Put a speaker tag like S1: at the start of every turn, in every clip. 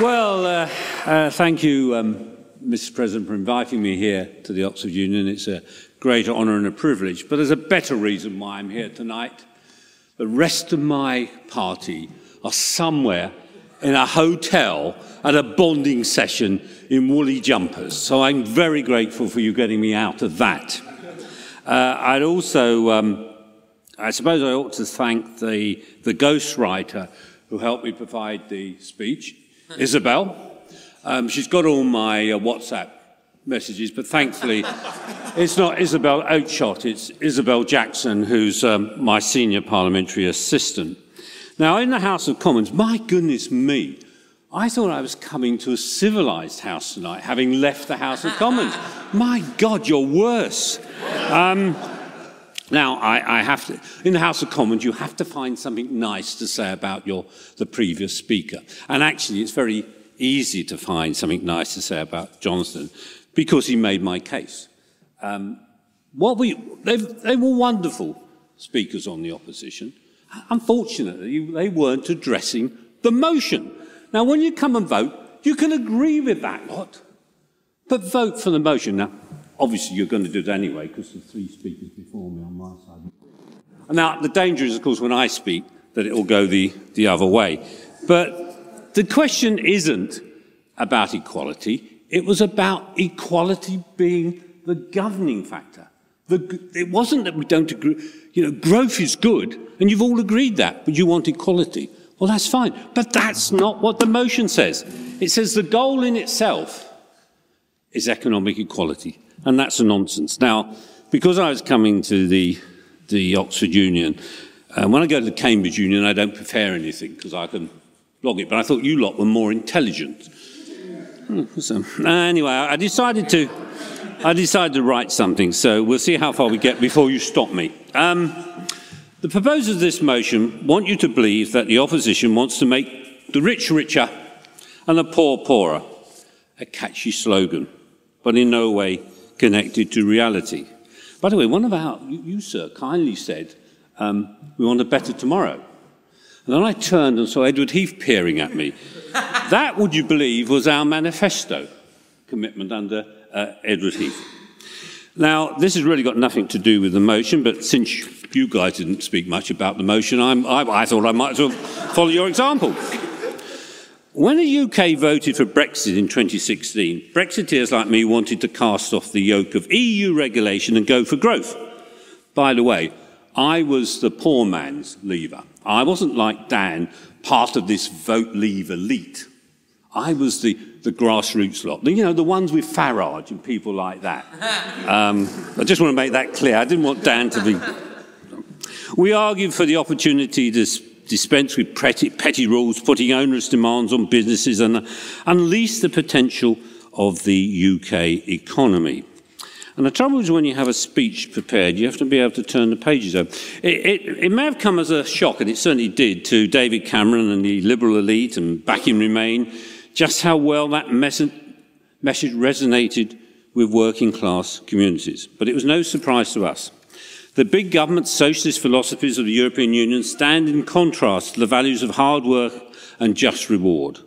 S1: Well, uh, uh, thank you, um, Mr. President, for inviting me here to the Oxford Union. It's a great honour and a privilege. But there's a better reason why I'm here tonight. The rest of my party are somewhere in a hotel at a bonding session in woolly jumpers. So I'm very grateful for you getting me out of that. Uh, I'd also, um, I suppose I ought to thank the, the ghostwriter who helped me provide the speech, Isabel. Um, she's got all my uh, WhatsApp messages, but thankfully it's not Isabel Oakeshott, it's Isabel Jackson, who's um, my senior parliamentary assistant. Now, in the House of Commons, my goodness me, I thought I was coming to a civilized house tonight, having left the House of Commons. my God, you're worse. Um, now, I, I, have to, in the House of Commons, you have to find something nice to say about your, the previous speaker. And actually, it's very easy to find something nice to say about Johnson because he made my case. Um, what we, they, were wonderful speakers on the opposition. Unfortunately, they weren't addressing the motion. Now, when you come and vote, you can agree with that lot, but vote for the motion. Now, obviously, you're going to do it anyway because the three speakers before me on my side. And Now, the danger is, of course, when I speak, that it will go the, the other way. But the question isn't about equality, it was about equality being the governing factor. The, it wasn't that we don't agree. You know, growth is good, and you've all agreed that, but you want equality. Well, that's fine. But that's not what the motion says. It says the goal in itself is economic equality, and that's a nonsense. Now, because I was coming to the, the Oxford Union, um, when I go to the Cambridge Union, I don't prepare anything because I can log it, but I thought you lot were more intelligent. So, anyway, I decided to, I decided to write something, so we'll see how far we get before you stop me. Um, the proposers of this motion want you to believe that the opposition wants to make the rich richer and the poor poorer. A catchy slogan, but in no way connected to reality. By the way, one of our, you, sir, kindly said, um, we want a better tomorrow. And then I turned and saw Edward Heath peering at me. that, would you believe, was our manifesto commitment under uh, Edward Heath. Now, this has really got nothing to do with the motion, but since you guys didn't speak much about the motion, I, I thought I might as well follow your example. When the UK voted for Brexit in 2016, Brexiteers like me wanted to cast off the yoke of EU regulation and go for growth. By the way, I was the poor man's leaver. I wasn't like Dan, part of this vote leave elite. I was the, the grassroots lot, you know, the ones with Farage and people like that. Um, I just want to make that clear. I didn't want Dan to be. We argued for the opportunity to dispense with petty, petty rules, putting onerous demands on businesses and unleash the potential of the UK economy. And the trouble is when you have a speech prepared, you have to be able to turn the pages over. It, it, it may have come as a shock, and it certainly did, to David Cameron and the Liberal elite and back in Remain, just how well that message resonated with working class communities. But it was no surprise to us. The big government socialist philosophies of the European Union stand in contrast to the values of hard work and just reward,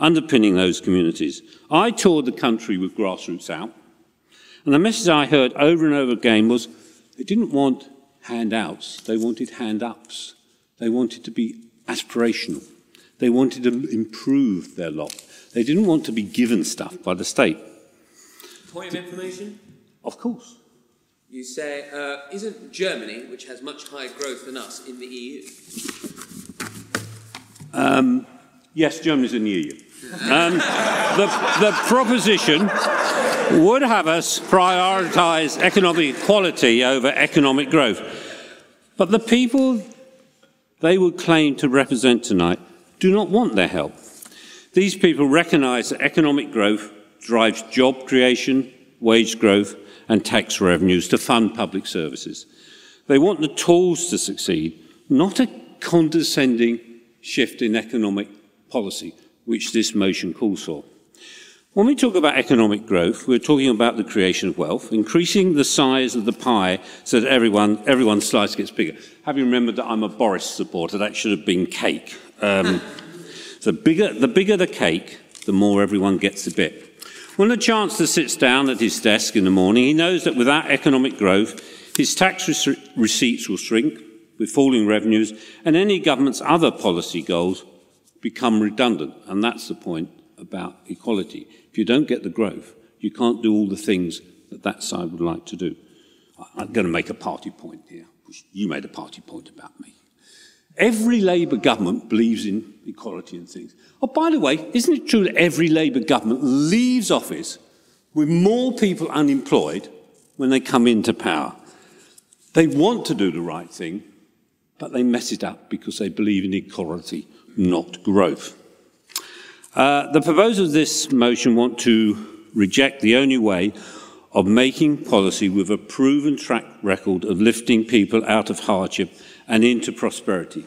S1: underpinning those communities. I toured the country with grassroots out, and the message I heard over and over again was they didn't want handouts, they wanted hand ups. They wanted to be aspirational. They wanted to improve their lot. They didn't want to be given stuff by the state.
S2: Point of information?
S1: Of course.
S2: You say, uh, isn't Germany, which has much higher growth than us, in the EU?
S1: Um, yes, Germany's in the EU. Um, the, the proposition would have us prioritise economic equality over economic growth. But the people they would claim to represent tonight do not want their help. These people recognise that economic growth drives job creation, wage growth, and tax revenues to fund public services. They want the tools to succeed, not a condescending shift in economic policy, which this motion calls for. When we talk about economic growth, we're talking about the creation of wealth, increasing the size of the pie so that everyone, everyone's slice gets bigger. Having remembered that I'm a Boris supporter, that should have been cake. Um, the, bigger, the bigger the cake, the more everyone gets a bit. When the Chancellor sits down at his desk in the morning, he knows that without economic growth, his tax receipts will shrink with falling revenues, and any government's other policy goals become redundant. And that's the point about equality. If you don't get the growth, you can't do all the things that that side would like to do. I'm going to make a party point here. You made a party point about me. Every Labour government believes in equality and things. Oh, by the way, isn't it true that every Labour government leaves office with more people unemployed when they come into power? They want to do the right thing, but they mess it up because they believe in equality, not growth. Uh, the proposers of this motion want to reject the only way of making policy with a proven track record of lifting people out of hardship and into prosperity.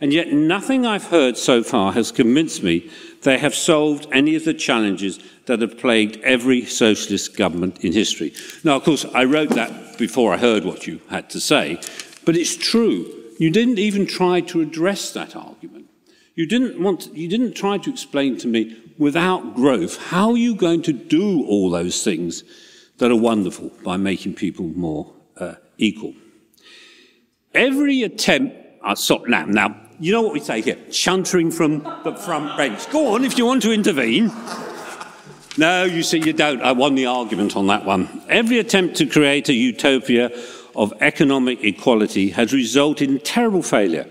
S1: And yet, nothing I've heard so far has convinced me they have solved any of the challenges that have plagued every socialist government in history. Now, of course, I wrote that before I heard what you had to say, but it's true. You didn't even try to address that argument. You didn't, want to, you didn't try to explain to me, without growth, how are you going to do all those things that are wonderful by making people more uh, equal? Every attempt, uh, so, now, now, you know what we say here, chuntering from the front bench. Go on if you want to intervene. No, you see, you don't. I won the argument on that one. Every attempt to create a utopia of economic equality has resulted in terrible failure.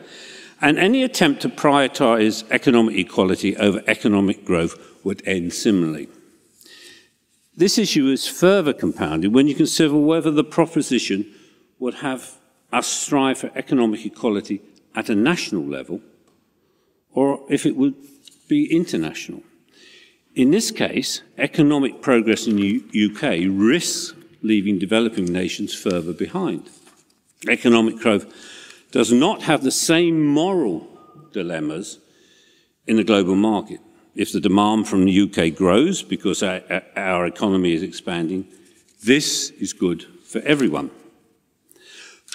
S1: And any attempt to prioritise economic equality over economic growth would end similarly. This issue is further compounded when you consider whether the proposition would have us strive for economic equality at a national level or if it would be international. In this case, economic progress in the UK risks leaving developing nations further behind. Economic growth does not have the same moral dilemmas in the global market. If the demand from the UK grows because our, our economy is expanding, this is good for everyone.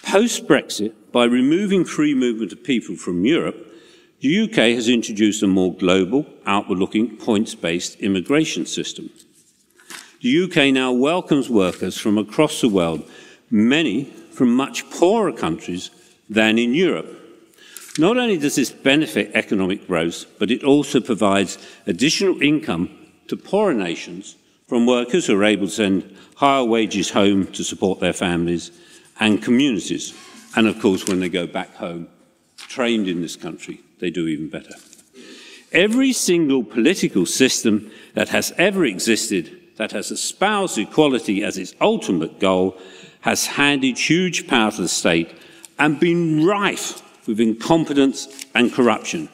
S1: Post Brexit, by removing free movement of people from Europe, the UK has introduced a more global, outward looking, points based immigration system. The UK now welcomes workers from across the world, many from much poorer countries than in Europe. Not only does this benefit economic growth, but it also provides additional income to poorer nations from workers who are able to send higher wages home to support their families and communities. And of course, when they go back home, trained in this country, they do even better. Every single political system that has ever existed that has espoused equality as its ultimate goal has handed huge power to the state and been rife with incompetence and corruption.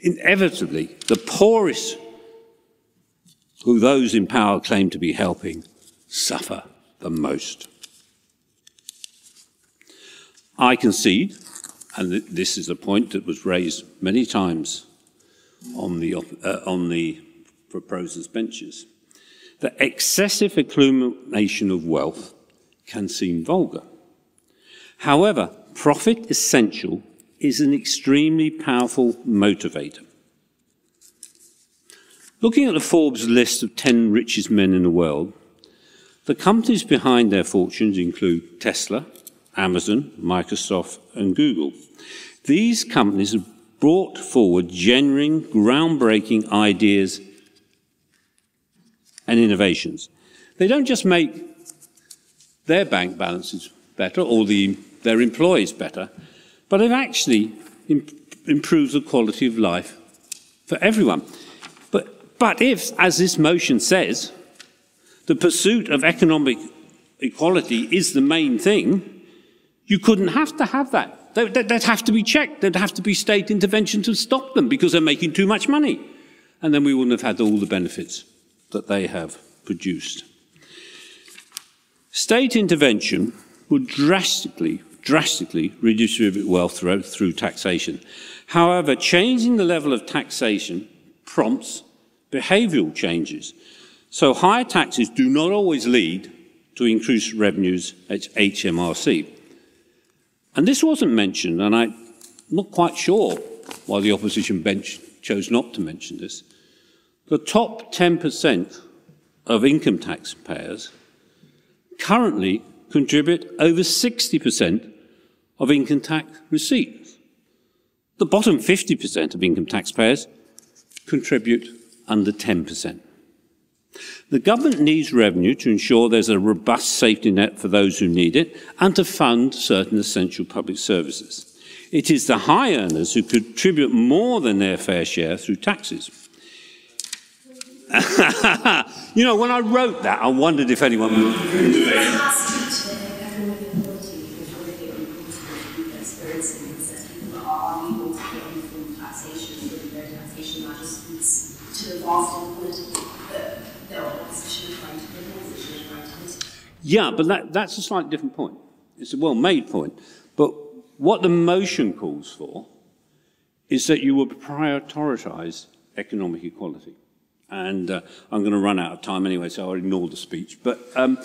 S1: Inevitably, the poorest, who those in power claim to be helping, suffer the most. I concede, and this is a point that was raised many times on the, uh, on the proposers' benches that excessive accumulation of wealth can seem vulgar. However, profit essential is an extremely powerful motivator. Looking at the Forbes list of 10 richest men in the world, the companies behind their fortunes include Tesla, Amazon, Microsoft, and Google. These companies have brought forward genuine, groundbreaking ideas and innovations. They don't just make their bank balances better or the, their employees better, but they've actually imp- improved the quality of life for everyone. But, but if, as this motion says, the pursuit of economic equality is the main thing, you couldn't have to have that. They'd, have to be checked. There'd have to be state intervention to stop them because they're making too much money. And then we wouldn't have had all the benefits that they have produced. State intervention would drastically, drastically redistribute wealth through, through taxation. However, changing the level of taxation prompts behavioural changes. So higher taxes do not always lead to increased revenues at HMRC. And this wasn't mentioned, and I'm not quite sure why the opposition bench chose not to mention this. The top 10% of income taxpayers currently contribute over 60% of income tax receipts. The bottom 50% of income taxpayers contribute under 10%. The government needs revenue to ensure there's a robust safety net for those who need it and to fund certain essential public services. It is the high earners who contribute more than their fair share through taxes. you know, when I wrote that, I wondered if anyone would. Yeah, but that, that's a slightly different point. It's a well made point. But what the motion calls for is that you would prioritise economic equality. And uh, I'm going to run out of time anyway, so I'll ignore the speech. But um,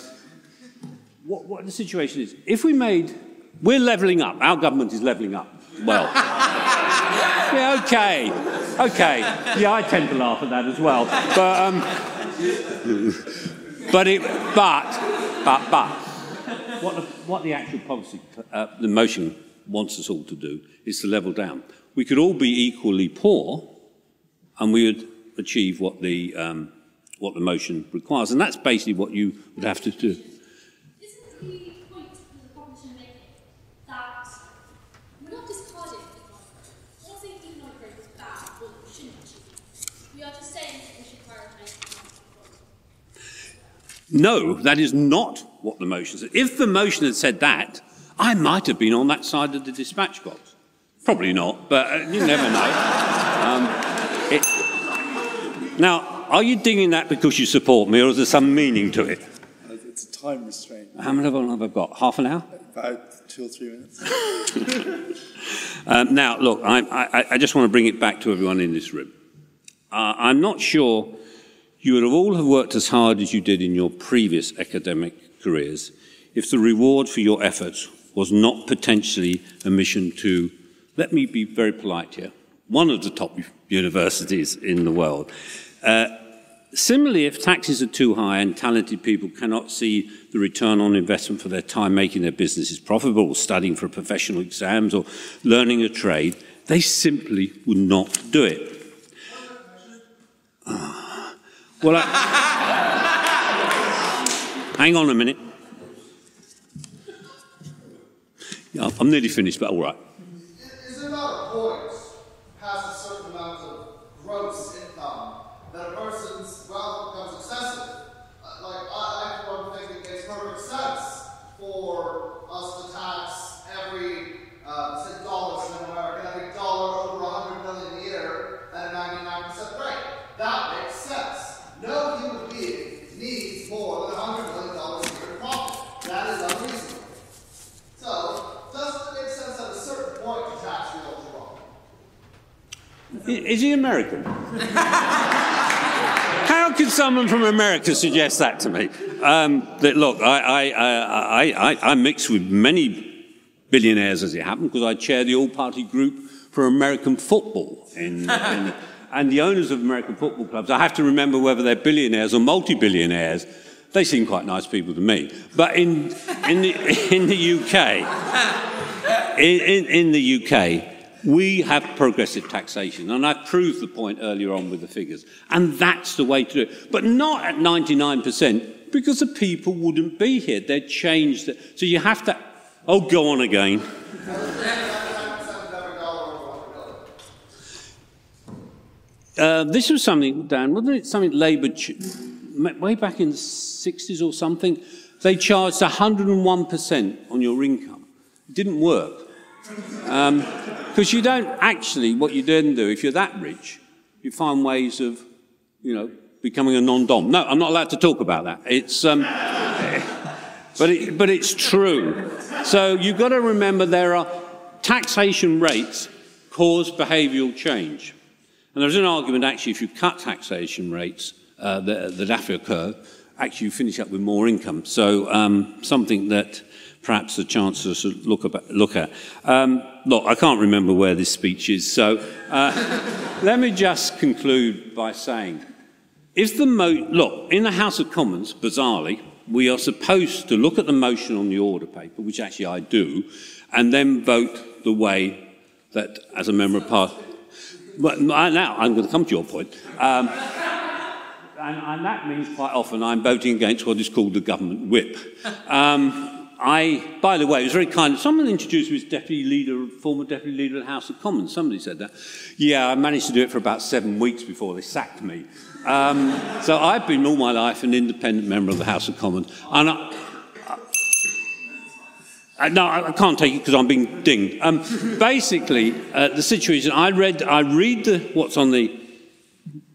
S1: what, what the situation is, if we made, we're levelling up, our government is levelling up. Well, yeah, okay, okay. Yeah, I tend to laugh at that as well. But, um, but, it, but but, but what, the, what the actual policy, uh, the motion wants us all to do is to level down. We could all be equally poor and we would achieve what the, um, what the motion requires. And that's basically what you would have to do. No, that is not what the motion said. If the motion had said that, I might have been on that side of the dispatch box. Probably not, but uh, you never know. Um, it... Now, are you dinging that because you support me, or is there some meaning to it?
S3: It's a time restraint.
S1: How many have I got? Half an hour?
S3: About two or three minutes.
S1: um, now, look, I, I, I, just want to bring it back to everyone in this room. Uh, I'm not sure you would have all have worked as hard as you did in your previous academic careers if the reward for your efforts was not potentially a mission to, let me be very polite here, one of the top universities in the world. Uh, similarly, if taxes are too high and talented people cannot see the return on investment for their time making their businesses profitable, studying for professional exams, or learning a trade, they simply would not do it. Well, I... hang on a minute. I'm nearly finished, but all right.
S4: Is it not a point past a certain amount of gross income that a person's wealth becomes excessive? Uh, like, I, I for one think it makes perfect sense for us to tax every, uh, say, dollars in America, every dollar over 100 million a year at a 99% rate. That makes sense. No human being needs more than $100 million a year in profit. That is unreasonable. So, doesn't it make sense at a certain point to tax the ultra
S1: wealthy? Is he American? How can someone from America suggest that to me? Um, that look, I, I, I, I, I mix with many billionaires as it happened because I chair the all-party group for American football in, in and the owners of American football clubs, I have to remember whether they're billionaires or multi-billionaires. They seem quite nice people to me. But in, in, the, in the UK, in, in, in the UK, we have progressive taxation, and I proved the point earlier on with the figures. And that's the way to do it. But not at 99%, because the people wouldn't be here. They'd changed it. So you have to. Oh, go on again. Uh, this was something, Dan, wasn't it something Labour, ch- way back in the 60s or something, they charged 101% on your income. It didn't work. Because um, you don't actually, what you then do, if you're that rich, you find ways of, you know, becoming a non-dom. No, I'm not allowed to talk about that. It's, um, but, it, but it's true. So you've got to remember there are taxation rates cause behavioural change. And there's an argument actually, if you cut taxation rates uh, that, that have to occur, actually you finish up with more income. So um, something that perhaps the chancellor should look, about, look at. Um, look, I can't remember where this speech is, so uh, let me just conclude by saying If the mo- look in the House of Commons, bizarrely, we are supposed to look at the motion on the order paper, which actually I do, and then vote the way that, as a member of Parliament. Now I'm going to come to your point. Um, and, and, that means quite often I'm voting against what is called the government whip. Um, I, by the way, it was very kind. Someone introduced me as deputy leader, former deputy leader of the House of Commons. Somebody said that. Yeah, I managed to do it for about seven weeks before they sacked me. Um, so I've been all my life an independent member of the House of Commons. And I, I, no, I can't take it because I'm being dinged. Um, basically, uh, the situation I read, I read the, what's on the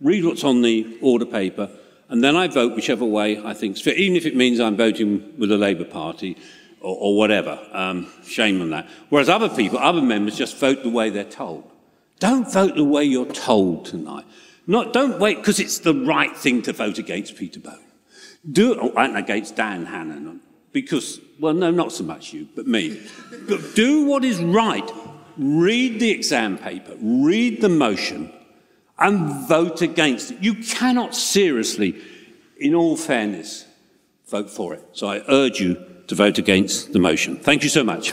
S1: read what's on the order paper, and then I vote whichever way I think fit, even if it means I'm voting with the Labour Party or, or whatever. Um, shame on that. Whereas other people, other members, just vote the way they're told. Don't vote the way you're told tonight. Not, don't wait because it's the right thing to vote against Peter Bone. Do it, oh, against Dan Hannan, because, well, no, not so much you, but me. but do what is right. Read the exam paper, read the motion, and vote against it. You cannot seriously, in all fairness, vote for it. So I urge you to vote against the motion. Thank you so much.